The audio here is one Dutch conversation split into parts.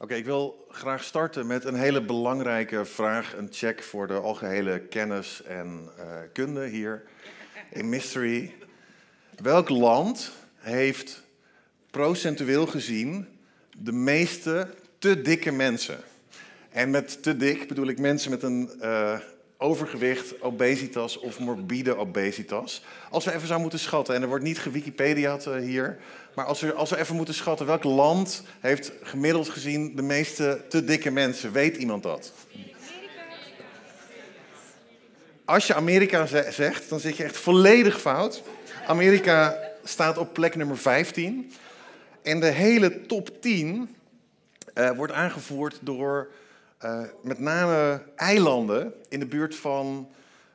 Oké, ik wil graag starten met een hele belangrijke vraag, een check voor de algehele kennis en uh, kunde hier in Mystery. Welk land heeft procentueel gezien de meeste te dikke mensen? En met te dik bedoel ik mensen met een uh, overgewicht, obesitas of morbide obesitas. Als we even zouden moeten schatten, en er wordt niet gewikipediaat hier, maar als we, als we even moeten schatten, welk land heeft gemiddeld gezien de meeste te dikke mensen? Weet iemand dat? Als je Amerika zegt, dan zit je echt volledig fout. Amerika staat op plek nummer 15. En de hele top 10 uh, wordt aangevoerd door uh, met name eilanden in de buurt van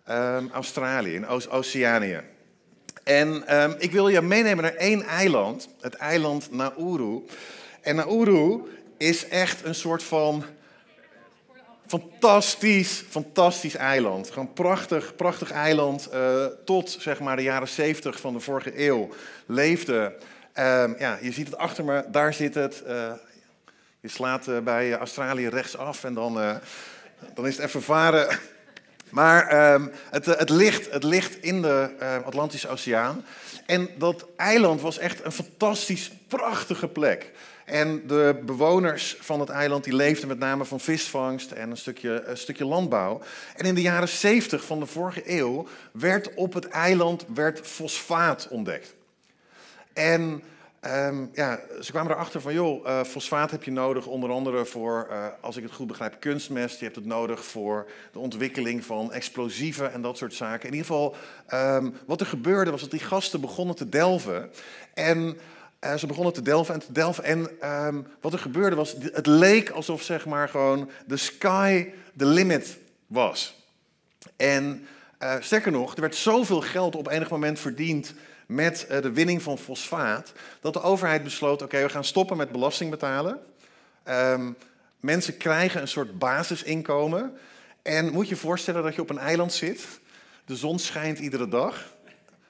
um, Australië, in Oceanië. En um, ik wil je meenemen naar één eiland, het eiland Nauru. En Nauru is echt een soort van fantastisch, fantastisch eiland. Gewoon prachtig, prachtig eiland. Uh, tot zeg maar de jaren 70 van de vorige eeuw leefde. Um, ja, je ziet het achter me, daar zit het. Uh, je slaat uh, bij Australië rechtsaf en dan, dan is het even varen maar um, het, het, ligt, het ligt in de Atlantische Oceaan. En dat eiland was echt een fantastisch, prachtige plek. En de bewoners van het eiland die leefden met name van visvangst en een stukje, een stukje landbouw. En in de jaren 70 van de vorige eeuw werd op het eiland werd fosfaat ontdekt. En Um, ja, ze kwamen erachter van, joh, uh, fosfaat heb je nodig onder andere voor, uh, als ik het goed begrijp, kunstmest. Je hebt het nodig voor de ontwikkeling van explosieven en dat soort zaken. In ieder geval, um, wat er gebeurde was dat die gasten begonnen te delven. En uh, ze begonnen te delven en te delven. En um, wat er gebeurde was, het leek alsof zeg maar gewoon de sky the limit was. En sterker nog, er werd zoveel geld op enig moment verdiend met eh, de winning van fosfaat, dat de overheid besloot: oké, we gaan stoppen met belasting betalen. Um, mensen krijgen een soort basisinkomen. En moet je voorstellen dat je op een eiland zit. De zon schijnt iedere dag.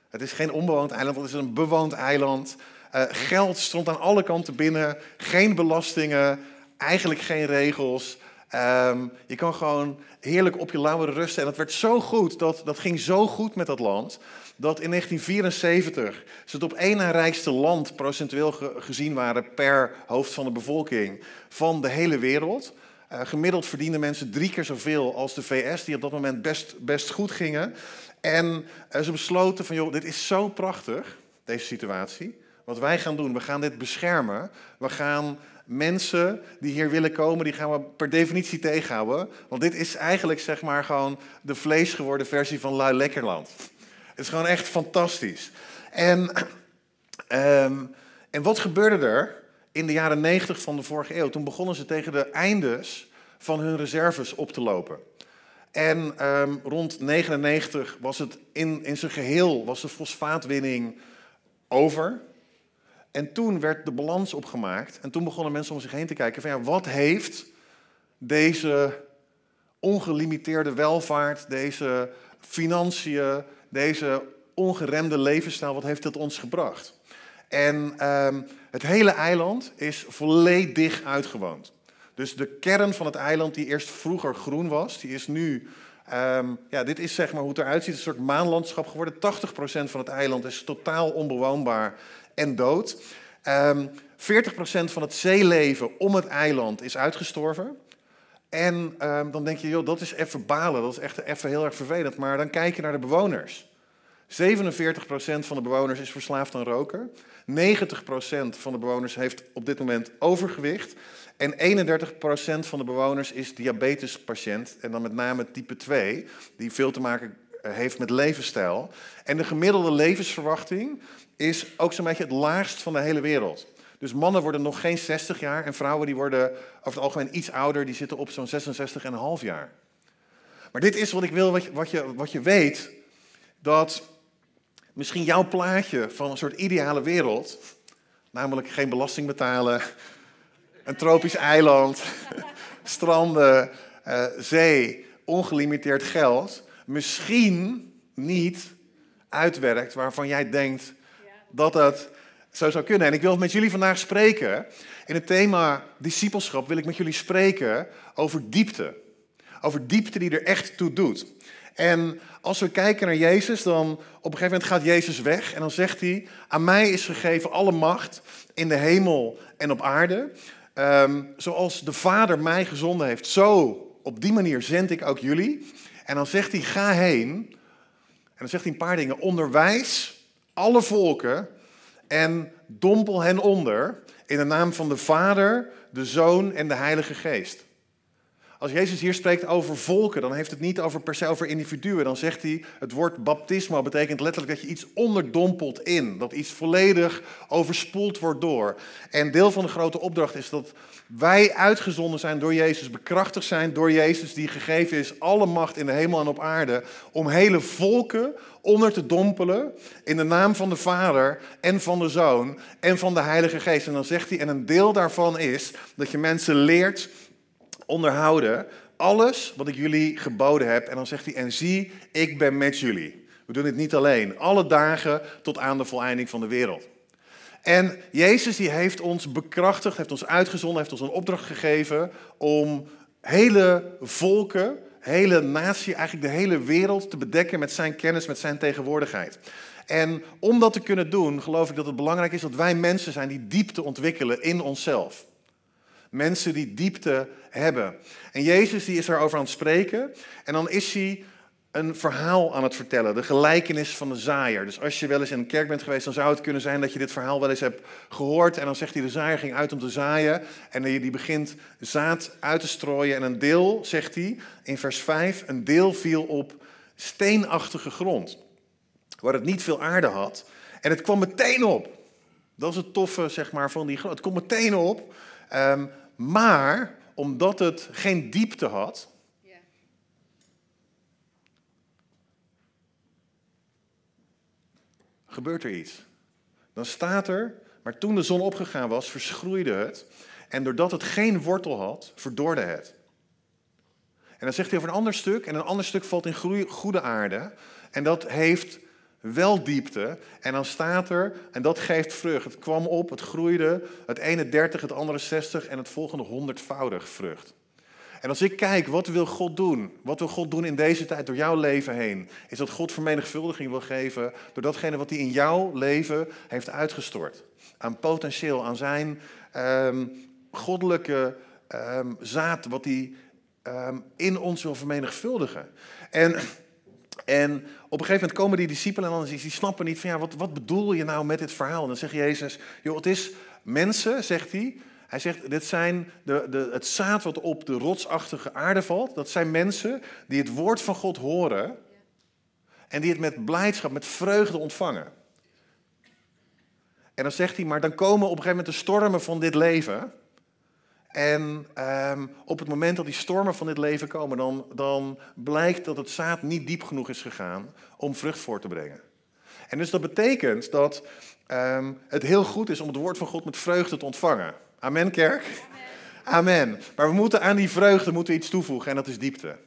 Het is geen onbewoond eiland, het is een bewoond eiland. Uh, geld stroomt aan alle kanten binnen. Geen belastingen, eigenlijk geen regels. Um, je kan gewoon heerlijk op je lauweren rusten. En dat werd zo goed, dat, dat ging zo goed met dat land, dat in 1974 ze het op één na rijkste land procentueel gezien waren per hoofd van de bevolking van de hele wereld. Uh, gemiddeld verdienden mensen drie keer zoveel als de VS, die op dat moment best, best goed gingen. En uh, ze besloten van, joh, dit is zo prachtig, deze situatie. Wat wij gaan doen, we gaan dit beschermen. We gaan mensen die hier willen komen, die gaan we per definitie tegenhouden. Want dit is eigenlijk zeg maar gewoon de vleesgeworden versie van Lui Lekkerland. Het is gewoon echt fantastisch. En, um, en wat gebeurde er in de jaren 90 van de vorige eeuw? Toen begonnen ze tegen de eindes van hun reserves op te lopen. En um, rond 99 was het in, in zijn geheel was de fosfaatwinning over. En toen werd de balans opgemaakt. En toen begonnen mensen om zich heen te kijken van ja, wat heeft deze ongelimiteerde welvaart, deze financiën, deze ongeremde levensstijl, wat heeft dat ons gebracht? En um, het hele eiland is volledig uitgewoond. Dus de kern van het eiland, die eerst vroeger groen was, die is nu. Um, ja, dit is zeg maar hoe het eruit ziet, een soort maanlandschap geworden. 80% van het eiland is totaal onbewoonbaar en dood. Um, 40% van het zeeleven om het eiland is uitgestorven. En um, dan denk je, joh, dat is even balen, dat is echt even heel erg vervelend. Maar dan kijk je naar de bewoners. 47% van de bewoners is verslaafd aan roken. 90% van de bewoners heeft op dit moment overgewicht. En 31% van de bewoners is diabetespatiënt. En dan met name type 2, die veel te maken eh, heeft met levensstijl. En de gemiddelde levensverwachting is ook zo'n beetje het laagst van de hele wereld. Dus mannen worden nog geen 60 jaar en vrouwen die worden over het algemeen iets ouder, die zitten op zo'n 66,5 jaar. Maar dit is wat ik wil, wat je, wat, je, wat je weet, dat misschien jouw plaatje van een soort ideale wereld, namelijk geen belasting betalen, een tropisch eiland, stranden, uh, zee, ongelimiteerd geld, misschien niet uitwerkt waarvan jij denkt dat het Zo zou kunnen. En ik wil met jullie vandaag spreken. In het thema discipelschap wil ik met jullie spreken over diepte. Over diepte die er echt toe doet. En als we kijken naar Jezus, dan op een gegeven moment gaat Jezus weg. En dan zegt hij, aan mij is gegeven alle macht in de hemel en op aarde. Ehm, zoals de Vader mij gezonden heeft, zo op die manier zend ik ook jullie. En dan zegt hij, ga heen. En dan zegt hij een paar dingen. Onderwijs alle volken en dompel hen onder in de naam van de Vader, de Zoon en de Heilige Geest. Als Jezus hier spreekt over volken, dan heeft het niet over per se over individuen. Dan zegt hij, het woord baptisma betekent letterlijk dat je iets onderdompelt in. Dat iets volledig overspoeld wordt door. En deel van de grote opdracht is dat wij uitgezonden zijn door Jezus, bekrachtigd zijn door Jezus, die gegeven is alle macht in de hemel en op aarde, om hele volken onder te dompelen in de naam van de Vader en van de Zoon en van de Heilige Geest. En dan zegt hij, en een deel daarvan is dat je mensen leert onderhouden alles wat ik jullie geboden heb. En dan zegt hij, en zie, ik ben met jullie. We doen het niet alleen, alle dagen tot aan de voleinding van de wereld. En Jezus die heeft ons bekrachtigd, heeft ons uitgezonden, heeft ons een opdracht gegeven om hele volken, hele natie, eigenlijk de hele wereld te bedekken met zijn kennis, met zijn tegenwoordigheid. En om dat te kunnen doen, geloof ik dat het belangrijk is dat wij mensen zijn die diepte ontwikkelen in onszelf. Mensen die diepte hebben. En Jezus die is daarover aan het spreken. En dan is hij een verhaal aan het vertellen. De gelijkenis van de zaaier. Dus als je wel eens in een kerk bent geweest, dan zou het kunnen zijn dat je dit verhaal wel eens hebt gehoord. En dan zegt hij, de zaaier ging uit om te zaaien. En die begint zaad uit te strooien. En een deel, zegt hij in vers 5, een deel viel op steenachtige grond. Waar het niet veel aarde had. En het kwam meteen op. Dat is het toffe, zeg maar, van die grond. Het komt meteen op. Um, maar omdat het geen diepte had, gebeurt er iets. Dan staat er, maar toen de zon opgegaan was, verschroeide het. En doordat het geen wortel had, verdorde het. En dan zegt hij over een ander stuk, en een ander stuk valt in goede aarde. En dat heeft wel diepte. En dan staat er, en dat geeft vrucht. Het kwam op, het groeide, het ene 30, het andere 60 en het volgende honderdvoudig vrucht. En als ik kijk, wat wil God doen? Wat wil God doen in deze tijd door jouw leven heen? Is dat God vermenigvuldiging wil geven door datgene wat hij in jouw leven heeft uitgestort. Aan potentieel, aan zijn um, goddelijke um, zaad wat hij um, in ons wil vermenigvuldigen. En en op een gegeven moment komen die discipelen en dan, die snappen niet van ja, wat, wat bedoel je nou met dit verhaal? En dan zegt Jezus, joh, het is mensen, zegt hij. Hij zegt, dit zijn de, de, het zaad wat op de rotsachtige aarde valt. Dat zijn mensen die het woord van God horen en die het met blijdschap, met vreugde ontvangen. En dan zegt hij, maar dan komen op een gegeven moment de stormen van dit leven. En um, op het moment dat die stormen van dit leven komen, dan, dan blijkt dat het zaad niet diep genoeg is gegaan om vrucht voor te brengen. En dus dat betekent dat um, het heel goed is om het woord van God met vreugde te ontvangen. Amen, kerk? Amen. Amen. Maar we moeten aan die vreugde moeten iets toevoegen en dat is diepte.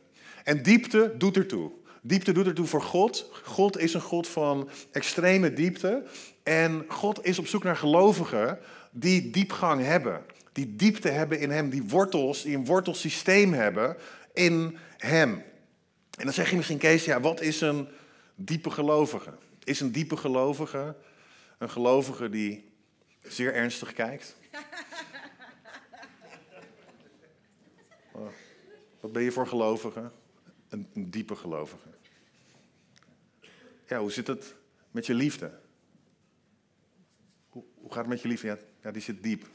En diepte doet ertoe. Diepte doet ertoe voor God. God is een God van extreme diepte. En God is op zoek naar gelovigen die diepgang hebben die diepte hebben in hem, die wortels, die een wortelsysteem hebben in hem. En dan zeg je misschien, Kees, ja, wat is een diepe gelovige? Is een diepe gelovige een gelovige die zeer ernstig kijkt? Oh, wat ben je voor gelovige? Een, een diepe gelovige. Ja, hoe zit het met je liefde? Hoe, hoe gaat het met je liefde? Ja, ja, die zit diep.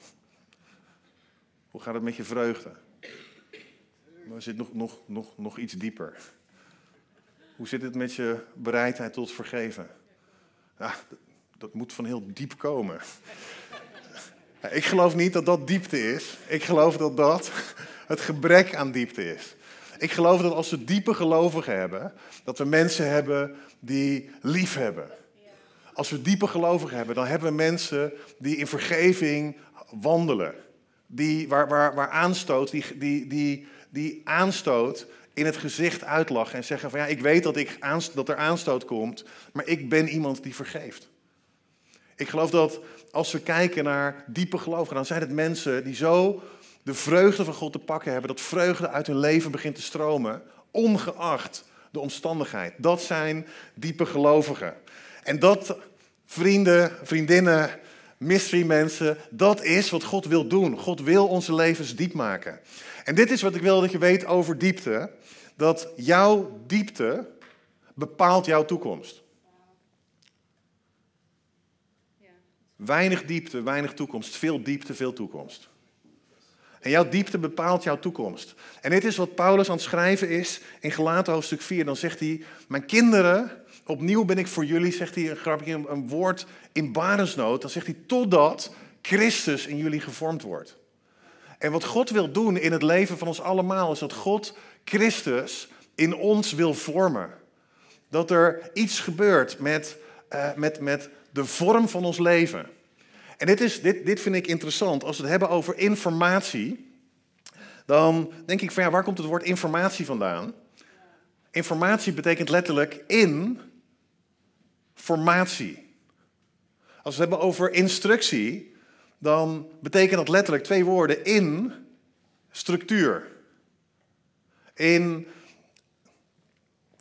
Hoe gaat het met je vreugde? Maar zit nog, nog, nog, nog iets dieper. Hoe zit het met je bereidheid tot vergeven? Dat, moet van heel diep komen. Ja, ik geloof niet dat dat diepte is. Ik geloof dat dat het gebrek aan diepte is. Ik geloof dat als we diepe gelovigen hebben, dat we mensen hebben die lief hebben. Als we diepe gelovigen hebben, dan hebben we mensen die in vergeving wandelen die, waar, waar, waar aanstoot, die, die, die, die aanstoot in het gezicht uitlachen en zeggen van ja, ik weet dat, ik dat er aanstoot komt, maar ik ben iemand die vergeeft. Ik geloof dat als we kijken naar diepe gelovigen, dan zijn het mensen die zo de vreugde van God te pakken hebben, dat vreugde uit hun leven begint te stromen, ongeacht de omstandigheid. Dat zijn diepe gelovigen. En dat, vrienden, vriendinnen, mystery mensen, dat is wat God wil doen. God wil onze levens diep maken. En dit is wat ik wil dat je weet over diepte. Dat jouw diepte bepaalt jouw toekomst. Weinig diepte, weinig toekomst. Veel diepte, veel toekomst. En jouw diepte bepaalt jouw toekomst. En dit is wat Paulus aan het schrijven is in Gelaten hoofdstuk 4. Dan zegt hij, mijn kinderen, opnieuw ben ik voor jullie, zegt hij een grapje, een woord in barensnood. Dan zegt hij, totdat Christus in jullie gevormd wordt. En wat God wil doen in het leven van ons allemaal, is dat God Christus in ons wil vormen. Dat er iets gebeurt met, uh, met, met de vorm van ons leven. En dit, is, dit, dit vind ik interessant. Als we het hebben over informatie, dan denk ik van ja, waar komt het woord informatie vandaan? Informatie betekent letterlijk in formatie. Als we het hebben over instructie, dan betekent dat letterlijk twee woorden in structuur. In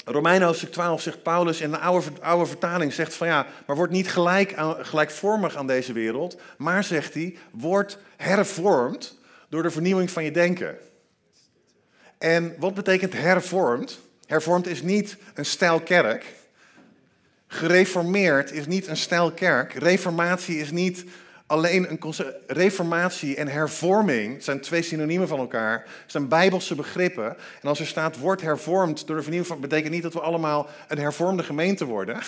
Romeinen hoofdstuk 12 zegt Paulus in de oude, oude vertaling, zegt van ja, maar word niet gelijk aan, gelijkvormig aan deze wereld, maar zegt hij, word hervormd door de vernieuwing van je denken. En wat betekent hervormd? Hervormd is niet een stijl kerk. Gereformeerd is niet een stijl kerk. Reformatie is niet alleen een reformatie en hervorming zijn twee synoniemen van elkaar. zijn bijbelse begrippen. En als er staat wordt hervormd door de vernieuwing betekent niet dat we allemaal een hervormde gemeente worden.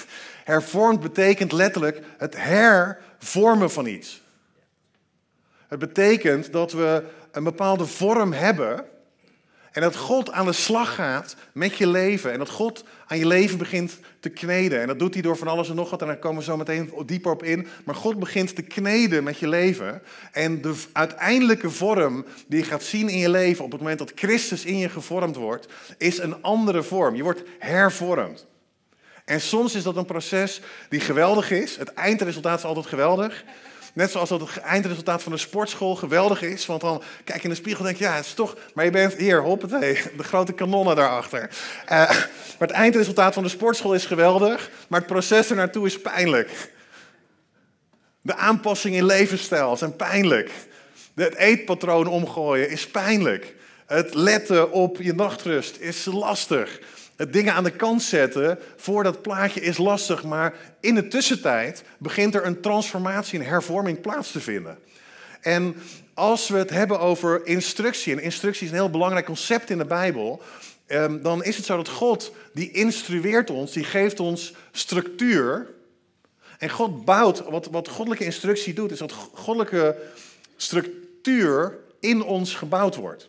Hervormd betekent letterlijk het hervormen van iets. Het betekent dat we een bepaalde vorm hebben en dat God aan de slag gaat met je leven. En dat God aan je leven begint te kneden. En dat doet hij door van alles en nog wat. En daar komen we zo meteen dieper op in. Maar God begint te kneden met je leven. En de uiteindelijke vorm die je gaat zien in je leven. op het moment dat Christus in je gevormd wordt. is een andere vorm. Je wordt hervormd. En soms is dat een proces die geweldig is. Het eindresultaat is altijd geweldig. Net zoals dat het eindresultaat van de sportschool geweldig is. Want dan kijk je in de spiegel en denk je, ja, het is toch... Maar je bent hier, hoppatee, de grote kanonnen daarachter. Uh, maar het eindresultaat van de sportschool is geweldig. Maar het proces er naartoe is pijnlijk. De aanpassingen in levensstijl zijn pijnlijk. Het eetpatroon omgooien is pijnlijk. Het letten op je nachtrust is lastig. Het dingen aan de kant zetten voor dat plaatje is lastig, maar in de tussentijd begint er een transformatie, een hervorming plaats te vinden. En als we het hebben over instructie, en instructie is een heel belangrijk concept in de Bijbel, ehm, dan is het zo dat God, die instrueert ons, die geeft ons structuur. En God bouwt, wat, wat goddelijke instructie doet, is dat goddelijke structuur in ons gebouwd wordt.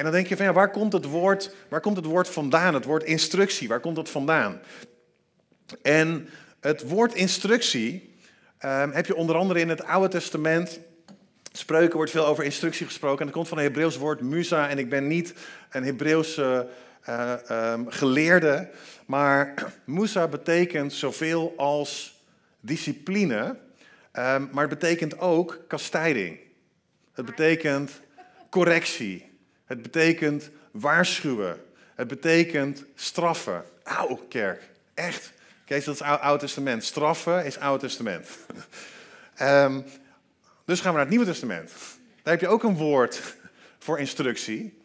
En dan denk je van ja, waar komt het woord, waar komt het woord vandaan? Het woord instructie, waar komt dat vandaan? En het woord instructie um, heb je onder andere in het Oude Testament. Spreuken wordt veel over instructie gesproken. En dat komt van het Hebreeuws woord musa. En ik ben niet een Hebreeuwse uh, um, geleerde. Maar musa betekent zoveel als discipline. Um, maar het betekent ook kastijding. Het betekent correctie. Het betekent waarschuwen. Het betekent straffen. Auw, kerk. Echt. Kijk, dat is Oude Testament. Straffen is Oude Testament. um, dus gaan we naar het Nieuwe Testament. Daar heb je ook een woord voor instructie.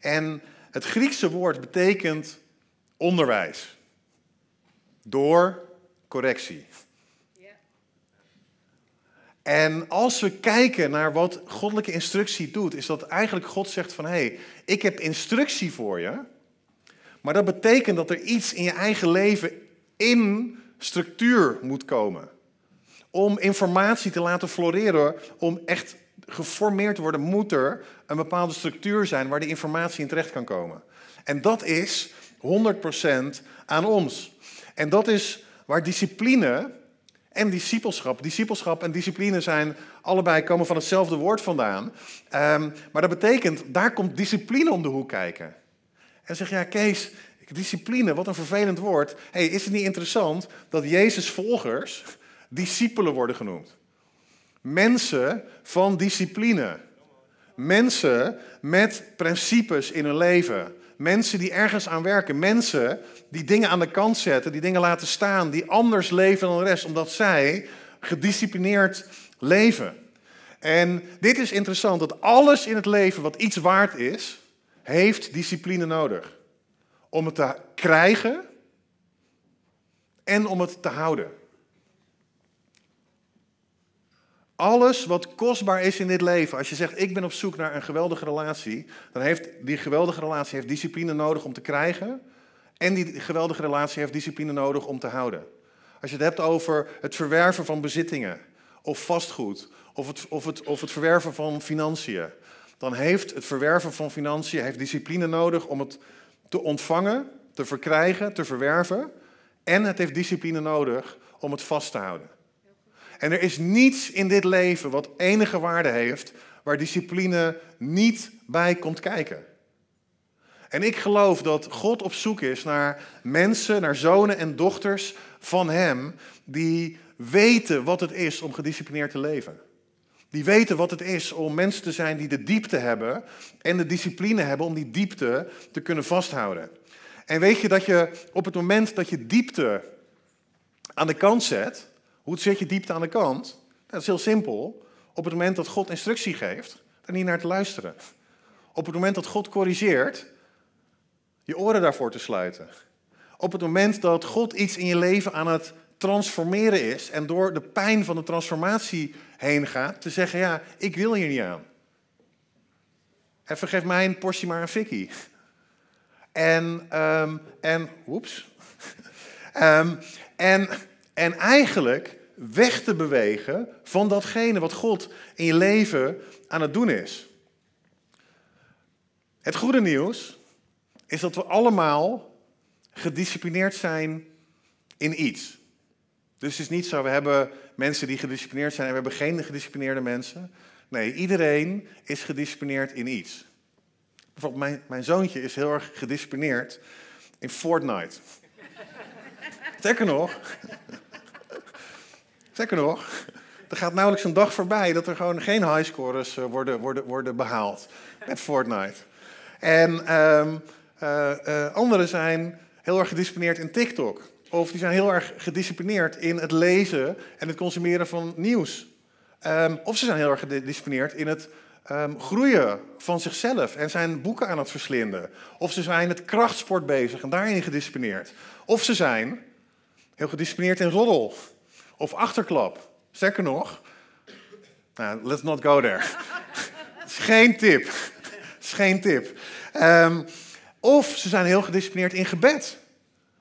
En het Griekse woord betekent onderwijs. Door correctie. En als we kijken naar wat goddelijke instructie doet, is dat eigenlijk God zegt van hé, hey, ik heb instructie voor je, maar dat betekent dat er iets in je eigen leven in structuur moet komen. Om informatie te laten floreren, om echt geformeerd te worden, moet er een bepaalde structuur zijn waar die informatie in terecht kan komen. En dat is 100% aan ons. En dat is waar discipline en discipelschap. Discipelschap en discipline zijn allebei komen van hetzelfde woord vandaan. Um, maar dat betekent, daar komt discipline om de hoek kijken. En zeg ja, Kees, Discipline, wat een vervelend woord. Hey, is het niet interessant dat Jezus' volgers discipelen worden genoemd? Mensen van discipline. Mensen met principes in hun leven. Mensen die ergens aan werken. Mensen die dingen aan de kant zetten, die dingen laten staan, die anders leven dan de rest, omdat zij gedisciplineerd leven. En dit is interessant, dat alles in het leven wat iets waard is, heeft discipline nodig. Om het te krijgen en om het te houden. Alles wat kostbaar is in dit leven, als je zegt ik ben op zoek naar een geweldige relatie, dan heeft die geweldige relatie heeft discipline nodig om te krijgen en die geweldige relatie heeft discipline nodig om te houden. Als je het hebt over het verwerven van bezittingen of vastgoed of het, of het, of het verwerven van financiën, dan heeft het verwerven van financiën heeft discipline nodig om het te ontvangen, te verkrijgen, te verwerven. En het heeft discipline nodig om het vast te houden. En er is niets in dit leven wat enige waarde heeft waar discipline niet bij komt kijken. En ik geloof dat God op zoek is naar mensen, naar zonen en dochters van Hem, die weten wat het is om gedisciplineerd te leven. Die weten wat het is om mensen te zijn die de diepte hebben en de discipline hebben om die diepte te kunnen vasthouden. En weet je dat je op het moment dat je diepte aan de kant zet, hoe zet je diepte aan de kant? Dat is heel simpel. Op het moment dat God instructie geeft, er niet naar te luisteren. Op het moment dat God corrigeert, je oren daarvoor te sluiten. Op het moment dat God iets in je leven aan het transformeren is en door de pijn van de transformatie heen gaat, te zeggen, ja, ik wil hier niet aan. En vergeef mij een portie maar een fikkie. En, um, en, oeps. um, en, en eigenlijk weg te bewegen van datgene wat God in je leven aan het doen is. Het goede nieuws is dat we allemaal gedisciplineerd zijn in iets. Dus het is niet zo, we hebben mensen die gedisciplineerd zijn en we hebben geen gedisciplineerde mensen. Nee, iedereen is gedisciplineerd in iets. Bijvoorbeeld mijn, mijn zoontje is heel erg gedisciplineerd in Fortnite. Sterker nog, sterker nog, er gaat nauwelijks een dag voorbij dat er gewoon geen highscorers eh, worden, worden, worden behaald met Fortnite. En um, uh, uh, anderen zijn heel erg gedisciplineerd in TikTok. Of die zijn heel erg gedisciplineerd in het lezen en het consumeren van nieuws. Um, of ze zijn heel erg gedisciplineerd in het um, groeien van zichzelf en zijn boeken aan het verslinden. Of ze zijn met krachtsport bezig en daarin gedisciplineerd. Of ze zijn heel gedisciplineerd in roddel of achterklap. Sterker nog, nou, let's not go there. is geen tip. is geen tip. Um, of ze zijn heel gedisciplineerd in gebed.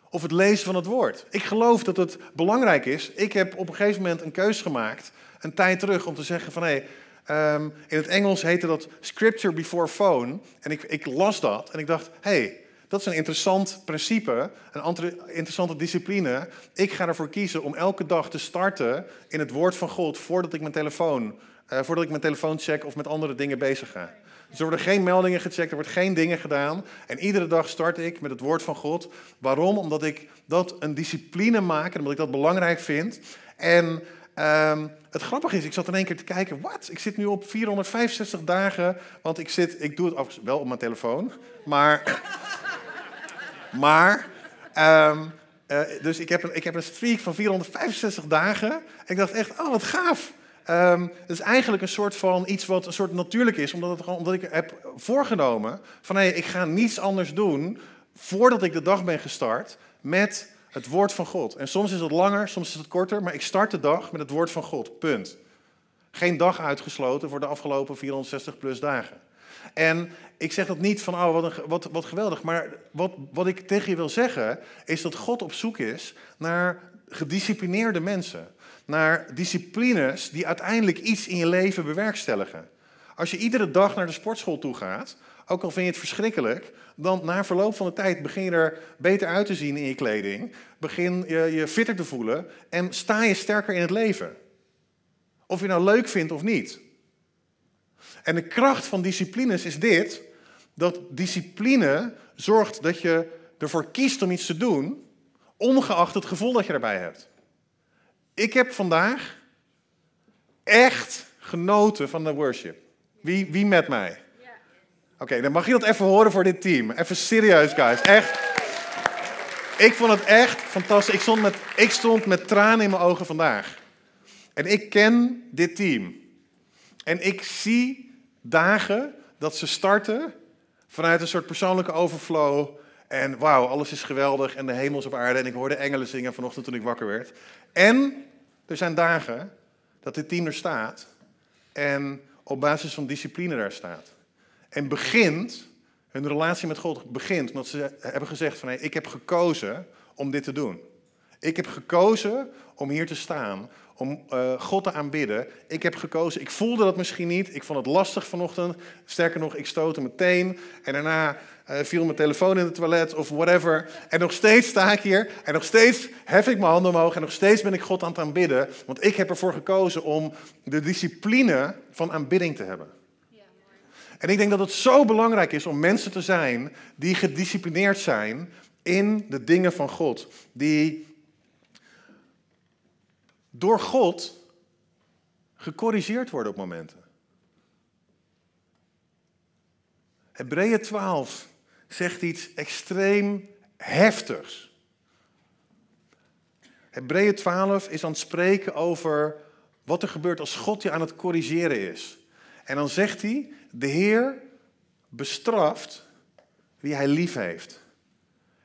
Of het lezen van het woord. Ik geloof dat het belangrijk is. Ik heb op een gegeven moment een keus gemaakt, een tijd terug, om te zeggen van hé, hey, um, in het Engels heette dat scripture before phone. En ik, ik las dat en ik dacht, hé, hey, dat is een interessant principe, een interessante discipline. Ik ga ervoor kiezen om elke dag te starten in het woord van God voordat ik mijn telefoon, uh, voordat ik mijn telefoon check of met andere dingen bezig ga. Dus er worden geen meldingen gecheckt, er wordt geen dingen gedaan. En iedere dag start ik met het woord van God. Waarom? Omdat ik dat een discipline maak en omdat ik dat belangrijk vind. En um, het grappige is, ik zat in één keer te kijken, wat? Ik zit nu op 465 dagen, want ik, zit, ik doe het wel op mijn telefoon, maar... maar um, uh, dus ik heb, een, ik heb een streak van 465 dagen. En ik dacht echt, oh wat gaaf. Um, het is eigenlijk een soort van iets wat een soort natuurlijk is, omdat, het omdat ik heb voorgenomen van hé, ik ga niets anders doen voordat ik de dag ben gestart met het woord van God. En soms is het langer, soms is het korter, maar ik start de dag met het woord van God. Punt. Geen dag uitgesloten voor de afgelopen 460 plus dagen. En ik zeg dat niet van, oh, wat, een, wat, wat geweldig. Maar wat, wat ik tegen je wil zeggen, is dat God op zoek is naar gedisciplineerde mensen naar disciplines die uiteindelijk iets in je leven bewerkstelligen. Als je iedere dag naar de sportschool toe gaat, ook al vind je het verschrikkelijk, dan na verloop van de tijd begin je er beter uit te zien in je kleding, begin je je fitter te voelen en sta je sterker in het leven. Of je nou leuk vindt of niet. En de kracht van disciplines is dit, dat discipline zorgt dat je ervoor kiest om iets te doen, ongeacht het gevoel dat je erbij hebt. Ik heb vandaag echt genoten van de worship. Wie, wie met mij? Oké, dan mag je dat even horen voor dit team. Even serieus, guys. Echt. Ik vond het echt fantastisch. Ik stond met, ik stond met tranen in mijn ogen vandaag. En ik ken dit team. En ik zie dagen dat ze starten vanuit een soort persoonlijke overflow. En wauw, alles is geweldig en de hemel is op aarde. En ik hoorde engelen zingen vanochtend toen ik wakker werd. En er zijn dagen dat dit team er staat en op basis van discipline daar staat. En begint, hun relatie met God begint, omdat ze hebben gezegd van hey, ik heb gekozen om dit te doen. Ik heb gekozen om hier te staan, om uh, God te aanbidden. Ik heb gekozen, ik voelde dat misschien niet, ik vond het lastig vanochtend. Sterker nog, ik stootte meteen en daarna uh, viel mijn telefoon in het toilet of whatever. En nog steeds sta ik hier en nog steeds hef ik mijn handen omhoog en nog steeds ben ik God aan het aanbidden. Want ik heb ervoor gekozen om de discipline van aanbidding te hebben. En ik denk dat het zo belangrijk is om mensen te zijn die gedisciplineerd zijn in de dingen van God. Die door God gecorrigeerd worden op momenten. Hebreeën 12 zegt iets extreem heftigs. Hebreeën 12 is aan het spreken over wat er gebeurt als God je aan het corrigeren is. En dan zegt hij, de Heer bestraft wie hij lief heeft.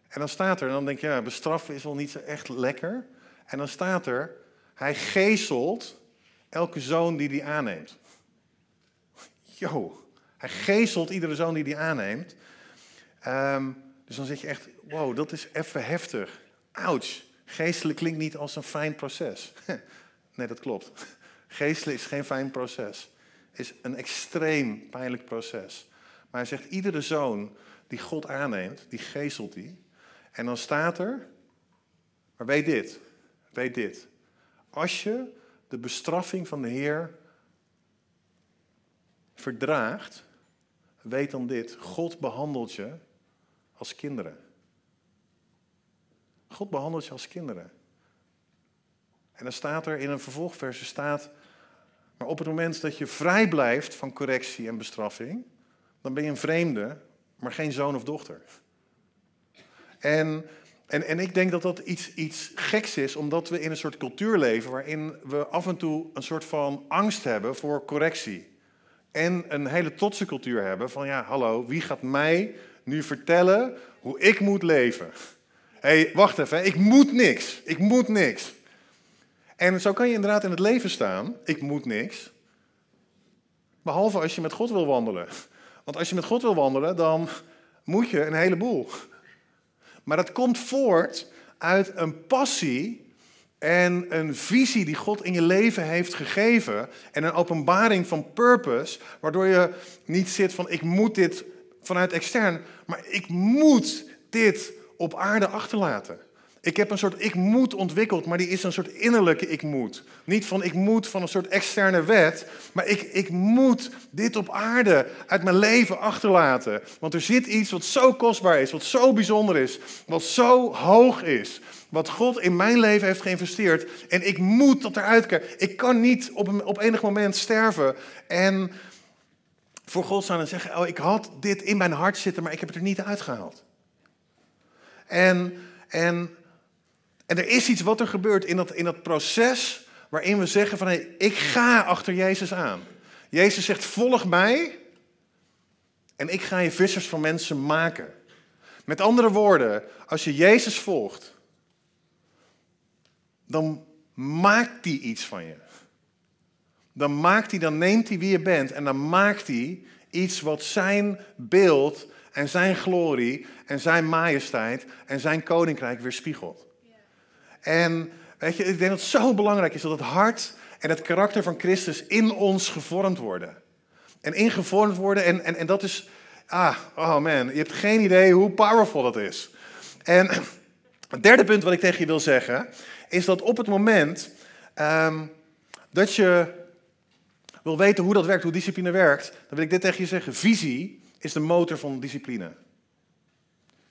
En dan staat er, en dan denk je, ja, bestraffen is wel niet zo echt lekker. En dan staat er, hij geestelt elke zoon die hij aanneemt. Yo, hij geestelt iedere zoon die hij aanneemt. Ehm, dus dan zeg je echt, wow, dat is even heftig. Ouch, geestelijk klinkt niet als een fijn proces. nee, dat klopt. Geestelijk is geen fijn proces. Is een extreem pijnlijk proces. Maar hij zegt, iedere zoon die God aanneemt, die geestelt hij. En dan staat er, maar weet dit, weet dit. Als je de bestraffing van de Heer verdraagt, weet dan dit: God behandelt je als kinderen. God behandelt je als kinderen. En dan staat er in een vervolgverse staat, maar op het moment dat je vrij blijft van correctie en bestraffing, dan ben je een vreemde, maar geen zoon of dochter. En en, en ik denk dat dat iets, iets geks is, omdat we in een soort cultuur leven waarin we af en toe een soort van angst hebben voor correctie. En een hele trotse cultuur hebben van ja, hallo, wie gaat mij nu vertellen hoe ik moet leven? Hé, hey, wacht even, ik moet niks. Ik moet niks. En zo kan je inderdaad in het leven staan, ik moet niks. Behalve als je met God wil wandelen. Want als je met God wil wandelen, dan moet je een heleboel. Maar dat komt voort uit een passie en een visie die God in je leven heeft gegeven. En een openbaring van purpose, waardoor je niet zit van ik moet dit vanuit extern, maar ik moet dit op aarde achterlaten. Ik heb een soort ik moet ontwikkeld, maar die is een soort innerlijke ik moet. Niet van ik moet van een soort externe wet, maar ik, ik moet dit op aarde uit mijn leven achterlaten. Want er zit iets wat zo kostbaar is, wat zo bijzonder is, wat zo hoog is. Wat God in mijn leven heeft geïnvesteerd. En ik moet dat eruit krijgen. Ik kan niet op, een, op enig moment sterven en voor God staan en zeggen: Oh, ik had dit in mijn hart zitten, maar ik heb het er niet uitgehaald. En, en en er is iets wat er gebeurt in dat, in dat proces waarin we zeggen van hey, ik ga achter Jezus aan. Jezus zegt volg mij en ik ga je vissers van mensen maken. Met andere woorden, als je Jezus volgt, dan maakt hij iets van je. Dan maakt hij, dan neemt hij wie je bent en dan maakt hij iets wat zijn beeld en zijn glorie en zijn majesteit en zijn koninkrijk weerspiegelt. En weet je, ik denk dat het zo belangrijk is dat het hart en het karakter van Christus in ons gevormd worden. En ingevormd worden. En, en, en dat is, ah, oh man, je hebt geen idee hoe powerful dat is. En het derde punt wat ik tegen je wil zeggen, is dat op het moment um, dat je wil weten hoe dat werkt, hoe discipline werkt, dan wil ik dit tegen je zeggen. Visie is de motor van discipline.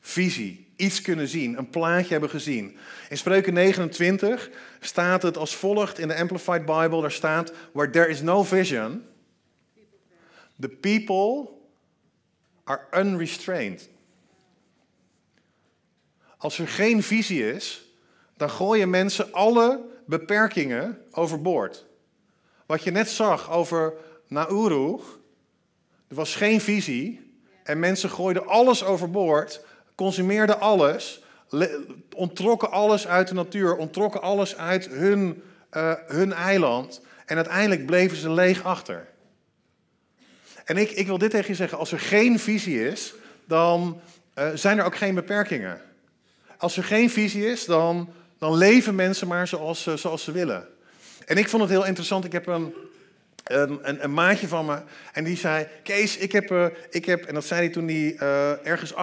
Visie. Iets kunnen zien, een plaatje hebben gezien. In Spreuken 29 staat het als volgt in de Amplified Bible. Daar staat, where there is no vision, the people are unrestrained. Als er geen visie is, dan gooien mensen alle beperkingen overboord. Wat je net zag over Nauru, er was geen visie en mensen gooiden alles overboord, consumeerden alles, ontrokken alles uit de natuur, ontrokken alles uit hun, uh, hun eiland en uiteindelijk bleven ze leeg achter. En ik, ik wil dit tegen je zeggen, als er geen visie is, dan uh, zijn er ook geen beperkingen. Als er geen visie is, dan, dan leven mensen maar zoals, zoals ze willen. En ik vond het heel interessant. Ik heb een, een, een, een, maatje van me. En die zei: Kees, ik heb, uh, ik heb en dat zei hij toen hij uh, ergens 38,5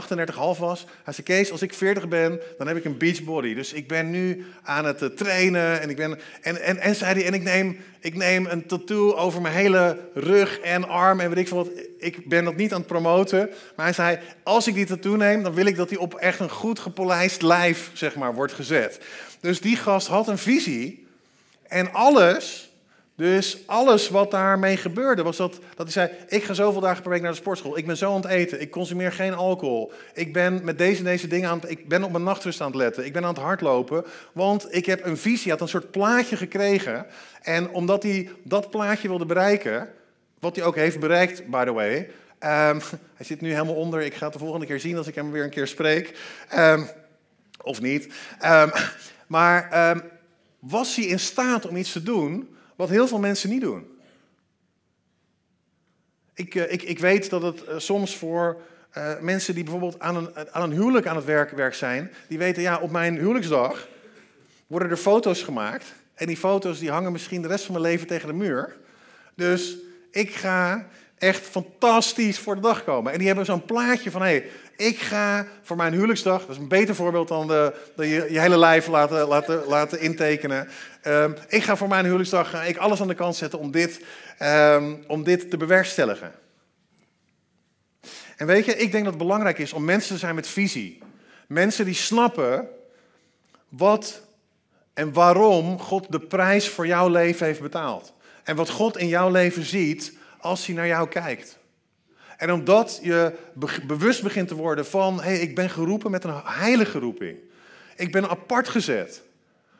was. Hij zei: Kees, als ik 40 ben, dan heb ik een beachbody. Dus ik ben nu aan het uh, trainen. En, ik ben, en, en, en zei hij: En ik neem, ik neem een tattoo over mijn hele rug en arm. En weet ik veel wat. Ik ben dat niet aan het promoten. Maar hij zei: Als ik die tattoo neem, dan wil ik dat die op echt een goed gepolijst lijf zeg maar, wordt gezet. Dus die gast had een visie. En alles dus alles wat daarmee gebeurde was dat, dat hij zei: Ik ga zoveel dagen per week naar de sportschool. Ik ben zo aan het eten. Ik consumeer geen alcohol. Ik ben met deze deze dingen aan het. Ik ben op mijn nachtrust aan het letten. Ik ben aan het hardlopen. Want ik heb een visie, had een soort plaatje gekregen. En omdat hij dat plaatje wilde bereiken, wat hij ook heeft bereikt, by the way. Um, hij zit nu helemaal onder. Ik ga het de volgende keer zien als ik hem weer een keer spreek. Um, of niet. Um, maar was hij in staat om iets te doen wat heel veel mensen niet doen. Ik, uh, ik, ik weet dat het uh, soms voor uh, mensen die bijvoorbeeld aan een, aan een huwelijk aan het werk, werk zijn, die weten, ja, op mijn huwelijksdag worden er foto's gemaakt. En die foto's die hangen misschien de rest van mijn leven tegen de muur. Dus ik ga echt fantastisch voor de dag komen. En die hebben zo'n plaatje van, hé, hey, ik ga voor mijn huwelijksdag, dat is een beter voorbeeld dan de, de je, je, hele lijf laten, laten, laten intekenen. Um, ik ga voor mijn huwelijksdag ik alles aan de kant zetten om dit, um, om dit te bewerkstelligen. En weet je, ik denk dat het belangrijk is om mensen te zijn met visie. Mensen die snappen wat en waarom God de prijs voor jouw leven heeft betaald. En wat God in jouw leven ziet als hij naar jou kijkt. En omdat je bewust begint te worden van, hé, hey, ik ben geroepen met een heilige roeping. Ik ben apart gezet.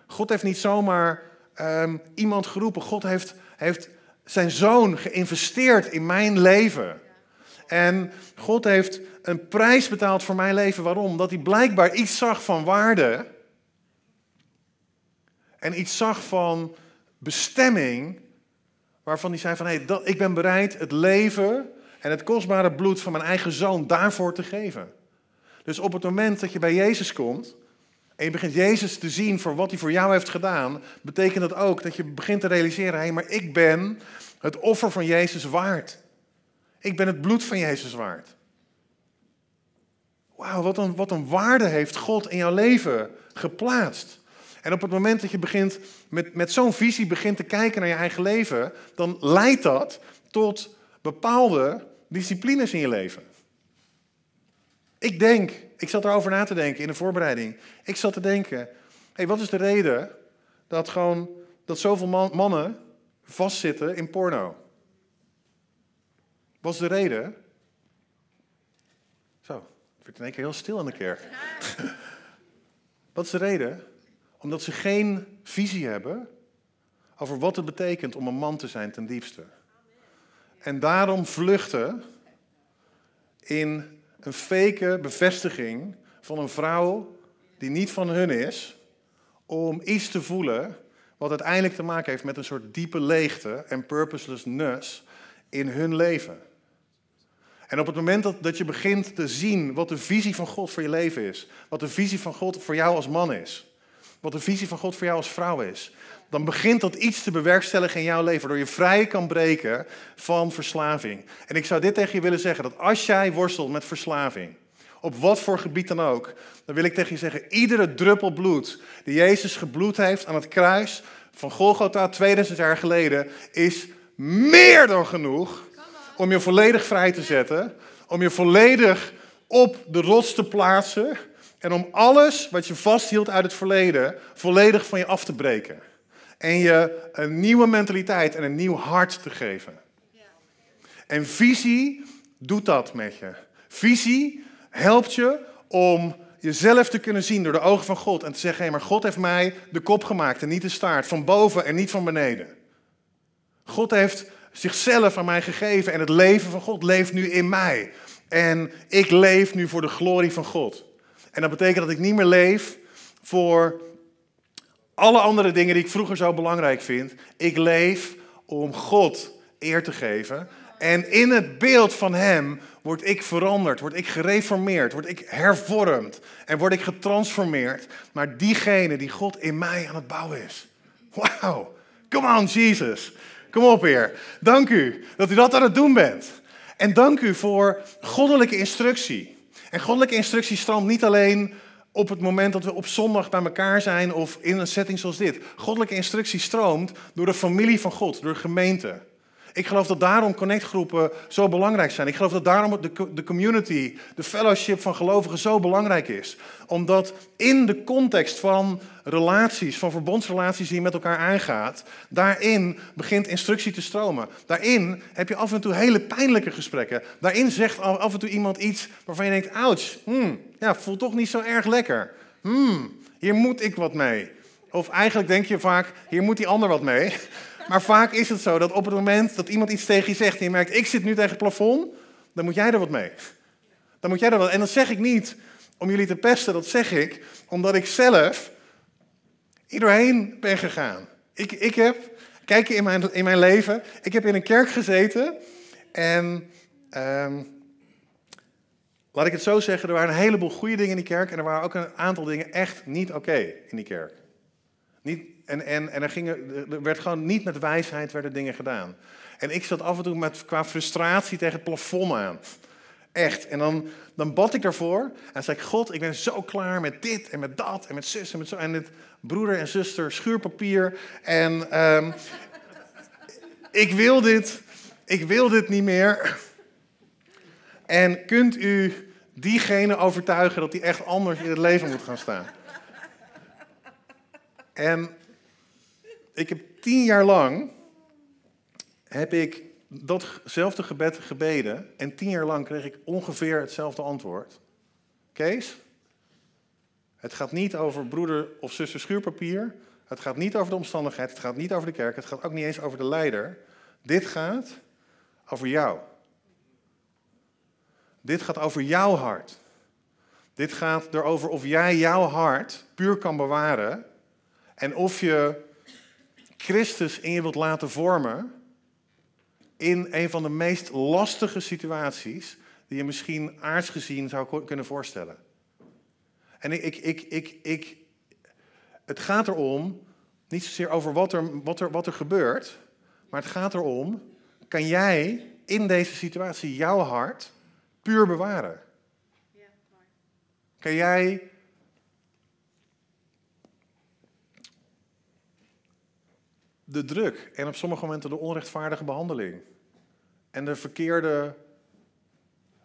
God heeft niet zomaar um, iemand geroepen. God heeft, heeft zijn zoon geïnvesteerd in mijn leven. En God heeft een prijs betaald voor mijn leven. Waarom? Dat hij blijkbaar iets zag van waarde. En iets zag van bestemming. Waarvan hij zei van, hey, ik ben bereid het leven en het kostbare bloed van mijn eigen zoon daarvoor te geven. Dus op het moment dat je bij Jezus komt en je begint Jezus te zien voor wat hij voor jou heeft gedaan, betekent dat ook dat je begint te realiseren, hé, hey, maar ik ben het offer van Jezus waard. Ik ben het bloed van Jezus waard. Wauw, wat een, wat een waarde heeft God in jouw leven geplaatst. En op het moment dat je begint met, met zo'n visie begint te kijken naar je eigen leven, dan leidt dat tot bepaalde disciplines in je leven. Ik denk, ik zat erover na te denken in de voorbereiding. Ik zat te denken, hey, wat is de reden dat, gewoon, dat zoveel man, mannen vastzitten in porno? Wat is de reden? Zo, het werd in één keer heel stil in de kerk. wat is de reden? Omdat ze geen visie hebben over wat het betekent om een man te zijn ten diepste. En daarom vluchten in een fake bevestiging van een vrouw die niet van hun is, om iets te voelen wat uiteindelijk te maken heeft met een soort diepe leegte en purposelessness in hun leven. En op het moment dat, dat je begint te zien wat de visie van God voor je leven is, wat de visie van God voor jou als man is, wat de visie van God voor jou als vrouw is, dan begint dat iets te bewerkstelligen in jouw leven, waardoor je vrij kan breken van verslaving. En ik zou dit tegen je willen zeggen, dat als jij worstelt met verslaving, op wat voor gebied dan ook, dan wil ik tegen je zeggen, iedere druppel bloed die Jezus gebloed heeft aan het kruis van Golgotha 2000 jaar geleden, is meer dan genoeg om je volledig vrij te zetten, om je volledig op de rots te plaatsen en om alles wat je vasthield uit het verleden volledig van je af te breken. En je een nieuwe mentaliteit en een nieuw hart te geven. En visie doet dat met je. Visie helpt je om jezelf te kunnen zien door de ogen van God. En te zeggen, hé, maar God heeft mij de kop gemaakt en niet de staart. Van boven en niet van beneden. God heeft zichzelf aan mij gegeven en het leven van God leeft nu in mij. En ik leef nu voor de glorie van God. En dat betekent dat ik niet meer leef voor alle andere dingen die ik vroeger zo belangrijk vind. Ik leef om God eer te geven. En in het beeld van Hem word ik veranderd, word ik gereformeerd, word ik hervormd en word ik getransformeerd naar diegene die God in mij aan het bouwen is. Wauw, come on Jesus. Kom op Heer. Dank u dat u dat aan het doen bent. En dank u voor goddelijke instructie. En goddelijke instructie stroomt niet alleen op het moment dat we op zondag bij elkaar zijn of in een setting zoals dit. Goddelijke instructie stroomt door de familie van God, door de gemeente. Ik geloof dat daarom connectgroepen zo belangrijk zijn. Ik geloof dat daarom de, community, de fellowship van gelovigen zo belangrijk is. Omdat in de context van relaties, van verbondsrelaties die je met elkaar aangaat, daarin begint instructie te stromen. Daarin heb je af en toe hele pijnlijke gesprekken. Daarin zegt af en toe iemand iets waarvan je denkt, ouch, hmm, ja, voelt toch niet zo erg lekker. Hmm, hier moet ik wat mee. Of eigenlijk denk je vaak, hier moet die ander wat mee. Maar vaak is het zo dat op het moment dat iemand iets tegen je zegt en je merkt, ik zit nu tegen het plafond, dan moet jij er wat mee. Dan moet jij er wat. En dat zeg ik niet om jullie te pesten, dat zeg ik omdat ik zelf doorheen ben gegaan. Ik, ik heb, kijk in mijn, in mijn leven, ik heb in een kerk gezeten en um, laat ik het zo zeggen, er waren een heleboel goede dingen in die kerk en er waren ook een aantal dingen echt niet oké in die kerk. Niet, en en, en er, gingen, er werd gewoon niet met wijsheid werden dingen gedaan. En ik zat af en toe met, qua frustratie tegen het plafond aan. Echt. En dan, dan bad ik daarvoor. En zei ik, God, ik ben zo klaar met dit en met dat en met zus en met zo. En dit broeder en zuster, schuurpapier. En um, ik wil dit. Ik wil dit niet meer. En kunt u diegene overtuigen dat hij echt anders in het leven moet gaan staan? En ik heb tien jaar lang heb ik datzelfde gebed gebeden en tien jaar lang kreeg ik ongeveer hetzelfde antwoord. Kees, het gaat niet over broeder of zuster schuurpapier. Het gaat niet over de omstandigheid. Het gaat niet over de kerk. Het gaat ook niet eens over de leider. Dit gaat over jou. Dit gaat over jouw hart. Dit gaat erover of jij jouw hart puur kan bewaren en of je Christus in je wilt laten vormen in een van de meest lastige situaties die je misschien aardsgezien zou kunnen voorstellen. En ik, ik, ik, ik, ik, het gaat erom, niet zozeer over wat er, wat, er, wat er gebeurt, maar het gaat erom, kan jij in deze situatie jouw hart puur bewaren? Kan jij de druk en op sommige momenten de onrechtvaardige behandeling. En de verkeerde,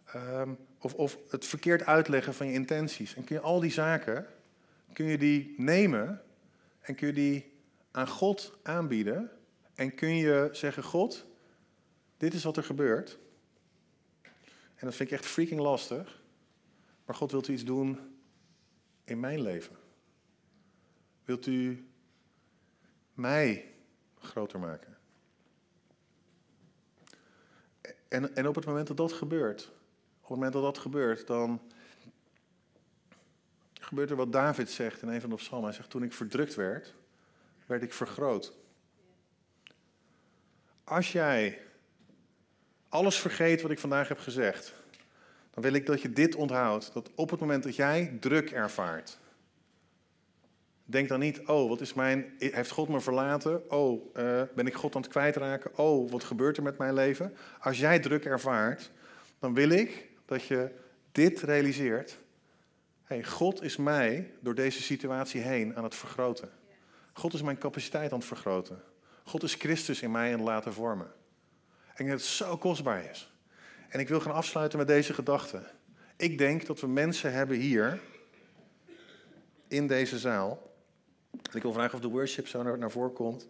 ehm, of, of het verkeerd uitleggen van je intenties. En kun je al die zaken, kun je die nemen en kun je die aan God aanbieden. En kun je zeggen, God, dit is wat er gebeurt. En dat vind ik echt freaking lastig. Maar God wilt u iets doen in mijn leven. Wilt u mij groter maken. En, en op het moment dat dat gebeurt, op het moment dat dat gebeurt, dan gebeurt er wat David zegt in een van de psalmen. Hij zegt, toen ik verdrukt werd, werd ik vergroot. Als jij alles vergeet wat ik vandaag heb gezegd, dan wil ik dat je dit onthoudt. Dat op het moment dat jij druk ervaart, Denk dan niet, oh, wat is mijn, heeft God me verlaten? Oh, uh, ben ik God aan het kwijtraken? Oh, wat gebeurt er met mijn leven? Als jij druk ervaart, dan wil ik dat je dit realiseert. Hey, God is mij door deze situatie heen aan het vergroten. God is mijn capaciteit aan het vergroten. God is Christus in mij aan het laten vormen. En het zo kostbaar is. En ik wil gaan afsluiten met deze gedachte. Ik denk dat we mensen hebben hier, in deze zaal. Ik wil vragen of de worship zo naar, voren komt.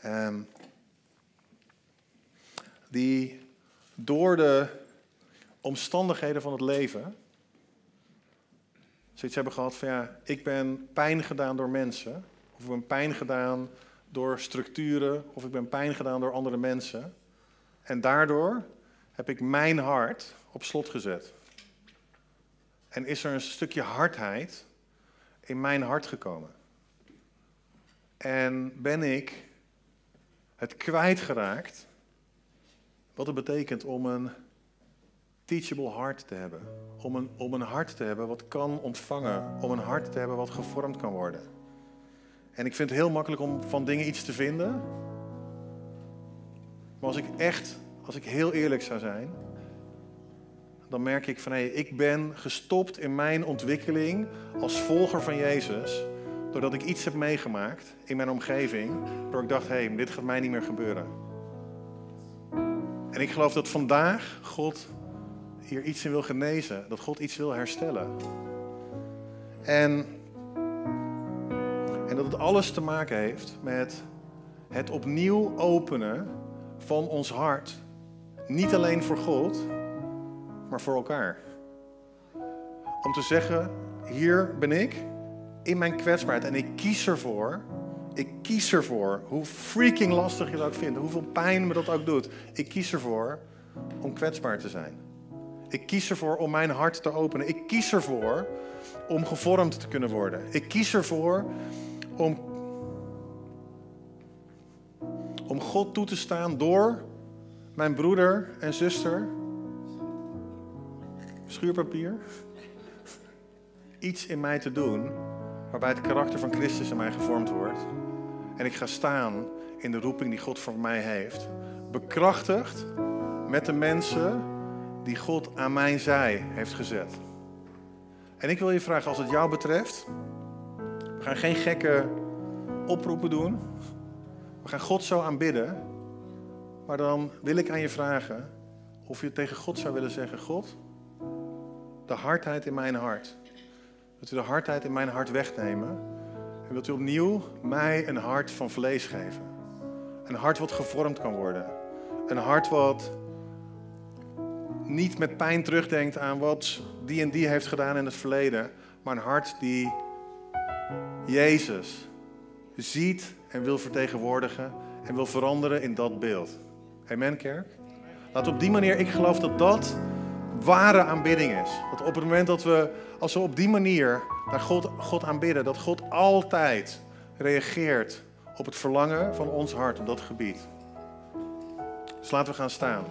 Ehm, die door de omstandigheden van het leven zoiets hebben gehad van ja, ik ben pijn gedaan door mensen. Of ik ben pijn gedaan door structuren. Of ik ben pijn gedaan door andere mensen. En daardoor heb ik mijn hart op slot gezet. En is er een stukje hardheid in mijn hart gekomen. En ben ik het kwijtgeraakt wat het betekent om een teachable hart te hebben. Om een, om een hart te hebben wat kan ontvangen. Om een hart te hebben wat gevormd kan worden. En ik vind het heel makkelijk om van dingen iets te vinden. Maar als ik echt, als ik heel eerlijk zou zijn, dan merk ik van hé, ik ben gestopt in mijn ontwikkeling als volger van Jezus. Doordat ik iets heb meegemaakt in mijn omgeving. Door ik dacht, hé, hey, dit gaat mij niet meer gebeuren. En ik geloof dat vandaag God hier iets in wil genezen. Dat God iets wil herstellen. En, en dat het alles te maken heeft met het opnieuw openen van ons hart. Niet alleen voor God, maar voor elkaar. Om te zeggen, hier ben ik in mijn kwetsbaarheid en ik kies ervoor, ik kies ervoor, hoe freaking lastig je dat ook vindt, hoeveel pijn me dat ook doet, ik kies ervoor om kwetsbaar te zijn. Ik kies ervoor om mijn hart te openen. Ik kies ervoor om gevormd te kunnen worden. Ik kies ervoor om, om God toe te staan door mijn broeder en zuster schuurpapier. Iets in mij te doen waarbij het karakter van Christus in mij gevormd wordt. En ik ga staan in de roeping die God voor mij heeft. Bekrachtigd met de mensen die God aan mijn zij heeft gezet. En ik wil je vragen, als het jou betreft, we gaan geen gekke oproepen doen. We gaan God zo aanbidden. Maar dan wil ik aan je vragen of je tegen God zou willen zeggen: God, de hardheid in mijn hart. Wilt u de hardheid in mijn hart wegnemen? En wilt u opnieuw mij een hart van vlees geven? Een hart wat gevormd kan worden. Een hart wat niet met pijn terugdenkt aan wat die en die heeft gedaan in het verleden. Maar een hart die Jezus ziet en wil vertegenwoordigen en wil veranderen in dat beeld. Amen, kerk? Laat op die manier, ik geloof dat dat ware aanbidding is. Dat op het moment dat we, als we op die manier naar God, God aanbidden, dat God altijd reageert op het verlangen van ons hart op dat gebied. Dus laten we gaan staan.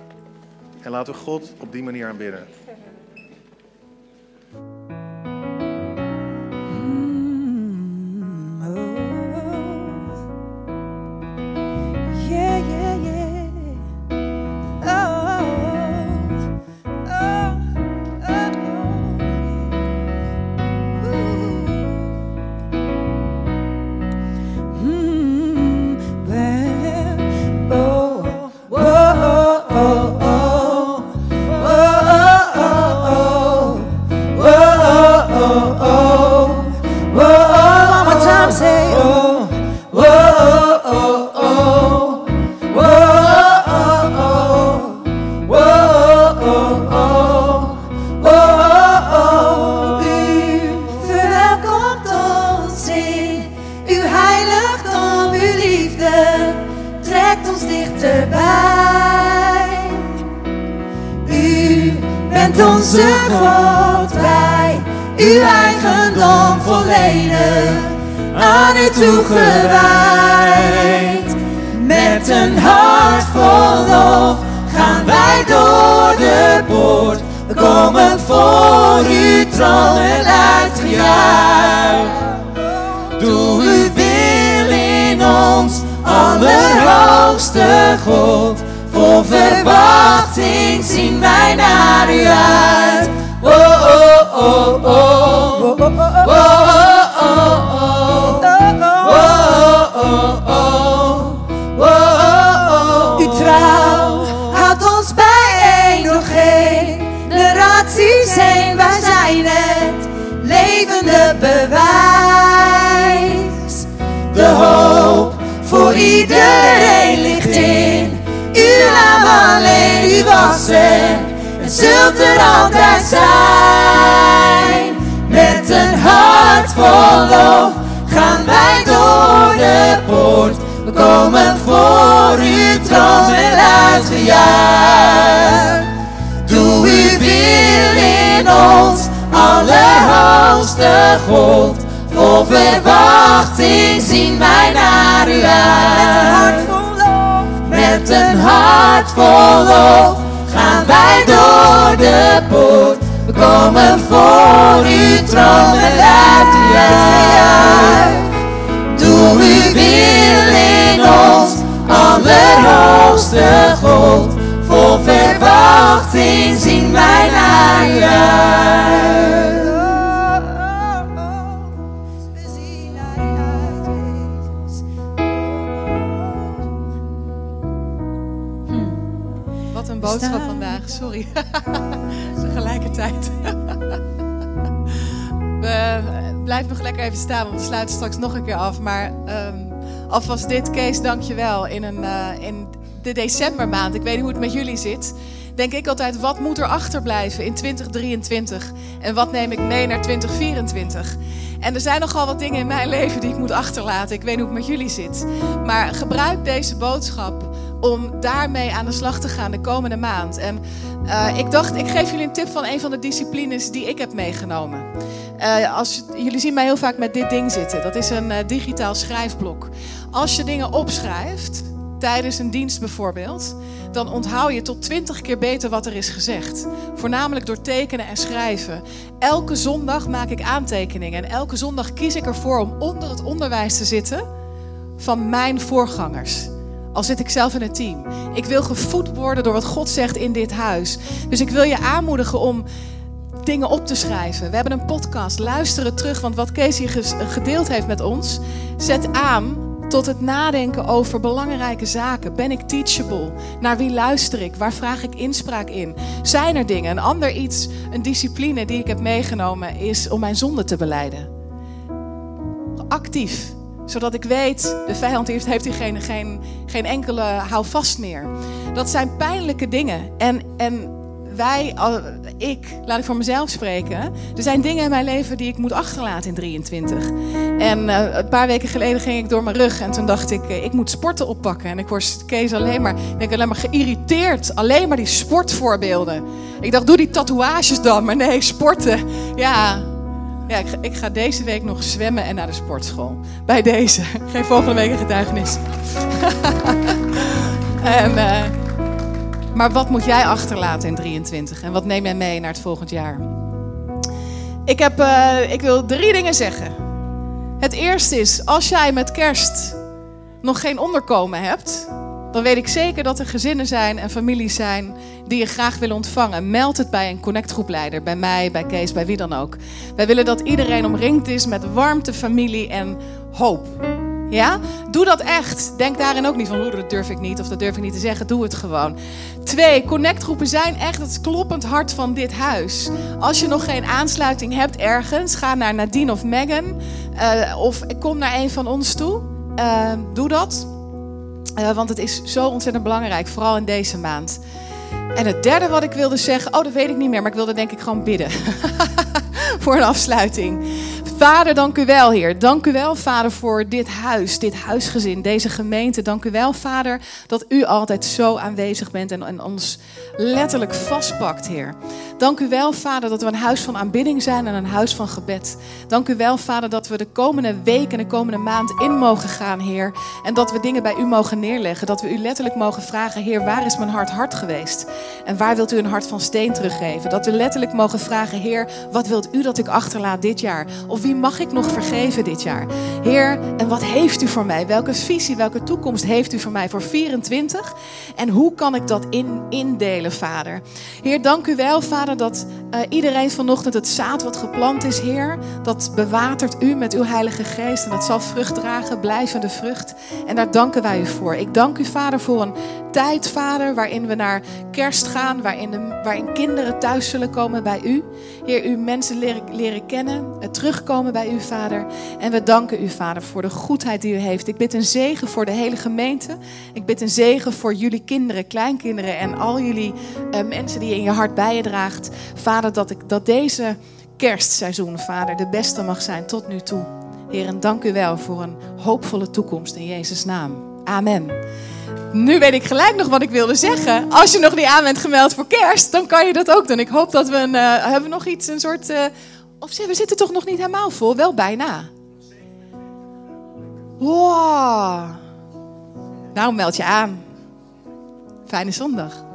En laten we God op die manier aanbidden. u toegewijd. Met een hart vol lof gaan wij door de poort. We komen voor uw troon en uitgejuich. Doe uw wil in ons, allerhoogste God. Vol verwachting zien wij naar u uit. Oh, oh, oh, oh. oh, oh, oh zijn zijn het levende bewijs. De hoop voor iedereen ligt in uw naam alleen. U was en zult er altijd zijn. Met een hart vol lof We komen voor uw troon met uitgejuich. Doe uw wil in ons, allerhoogste God. Vol verwachting zien wij naar u uit. Met een hart vol lof gaan wij door de poort. We komen voor uw troon met uitgejuich. Wil in ons, allerhoogste God. Vol verwachting zien wij naar uit. We zien naar u uit, Jezus. Wat een boodschap vandaag, sorry. Tegelijkertijd. We blijven nog lekker even staan, want we sluiten straks nog een keer af. Maar ehm, alvast dit, Kees, dank je wel. In, een, eh, in de decembermaand, ik weet niet hoe het met jullie zit, denk ik altijd, wat moet er achterblijven in 2023? En wat neem ik mee naar 2024? En er zijn nogal wat dingen in mijn leven die ik moet achterlaten. Ik weet niet hoe het met jullie zit. Maar gebruik deze boodschap om daarmee aan de slag te gaan de komende maand. En eh, ik dacht, ik geef jullie een tip van een van de disciplines die ik heb meegenomen. Eh, als, jullie zien mij heel vaak met dit ding zitten. Dat is een eh, digitaal schrijfblok. Als je dingen opschrijft, tijdens een dienst bijvoorbeeld, dan onthoud je tot twintig keer beter wat er is gezegd. Voornamelijk door tekenen en schrijven. Elke zondag maak ik aantekeningen en elke zondag kies ik ervoor om onder het onderwijs te zitten van mijn voorgangers. Al zit ik zelf in het team. Ik wil gevoed worden door wat God zegt in dit huis. Dus ik wil je aanmoedigen om dingen op te schrijven. We hebben een podcast. Luister het terug, want wat Kees hier gedeeld heeft met ons, zet aan tot het nadenken over belangrijke zaken. Ben ik teachable? Naar wie luister ik? Waar vraag ik inspraak in? Zijn er dingen? Een ander iets, een discipline die ik heb meegenomen, is om mijn zonde te beleiden. Actief zodat ik weet, de vijand heeft, heeft hier geen, geen, geen enkele houvast meer. Dat zijn pijnlijke dingen. En, en wij, ik, laat ik voor mezelf spreken. Er zijn dingen in mijn leven die ik moet achterlaten in 23. En eh, een paar weken geleden ging ik door mijn rug en toen dacht ik, eh, ik moet sporten oppakken. En ik word Kees alleen maar, ik denk alleen maar geïrriteerd. Alleen maar die sportvoorbeelden. Ik dacht, doe die tatoeages dan. Maar nee, sporten. Ja, ja, ik ga, ik ga deze week nog zwemmen en naar de sportschool. Bij deze. Ik geef volgende week een getuigenis. en, eh, maar wat moet jij achterlaten in 23? En wat neem jij mee naar het volgend jaar? Ik, heb, eh, ik wil drie dingen zeggen. Het eerste is, als jij met kerst nog geen onderkomen hebt, dan weet ik zeker dat er gezinnen zijn en families zijn die je graag willen ontvangen. Meld het bij een connectgroepleider, bij mij, bij Kees, bij wie dan ook. Wij willen dat iedereen omringd is met warmte, familie en hoop. Ja? Doe dat echt. Denk daarin ook niet van, "Oeh, dat durf ik niet of dat durf ik niet te zeggen. Doe het gewoon. Twee, connectgroepen zijn echt het kloppend hart van dit huis. Als je nog geen aansluiting hebt ergens, ga naar Nadine of Megan. eh, of kom naar een van ons toe. Eh, doe dat. Eh, want het is zo ontzettend belangrijk, vooral in deze maand. En het derde wat ik wilde zeggen, oh dat weet ik niet meer, maar ik wilde denk ik gewoon bidden. voor een afsluiting. Vader, dank u wel, Heer. Dank u wel, Vader, voor dit huis, dit huisgezin, deze gemeente. Dank u wel, Vader, dat u altijd zo aanwezig bent en, en ons letterlijk vastpakt, Heer. Dank u wel, Vader, dat we een huis van aanbidding zijn en een huis van gebed. Dank u wel, Vader, dat we de komende week en de komende maand in mogen gaan, Heer. En dat we dingen bij u mogen neerleggen. Dat we u letterlijk mogen vragen, Heer, waar is mijn hart hard geweest? En waar wilt u een hart van steen teruggeven? Dat we letterlijk mogen vragen, Heer, wat wilt u dat ik achterlaat dit jaar? Of wie mag ik nog vergeven dit jaar? Heer, en wat heeft u voor mij? Welke visie, welke toekomst heeft u voor mij voor 24? En hoe kan ik dat in, indelen, Vader? Heer, dank u wel, Vader, dat uh, iedereen vanochtend het zaad wat geplant is, Heer, dat bewatert u met uw Heilige Geest en dat zal vrucht dragen, blijvende vrucht. En daar danken wij u voor. Ik dank u, Vader, voor een tijd, Vader, waarin we naar gaan, waarin, de, waarin kinderen thuis zullen komen bij u. Heer, u mensen leren, leren kennen, terugkomen bij u, Vader. En we danken u, Vader, voor de goedheid die u heeft. Ik bid een zegen voor de hele gemeente. Ik bid een zegen voor jullie kinderen, kleinkinderen en al jullie uh, mensen die in je hart bij je draagt. Vader, dat, ik, dat deze kerstseizoen, Vader, de beste mag zijn tot nu toe. Heer, en dank u wel voor een hoopvolle toekomst in Jezus' naam. Amen. Nu weet ik gelijk nog wat ik wilde zeggen. Als je nog niet aan bent gemeld voor kerst, dan kan je dat ook doen. Ik hoop dat we een, uh, hebben we nog iets, een soort... Uh, of we zitten toch nog niet helemaal vol? Wel bijna. Wow. Nou, meld je aan. Fijne zondag.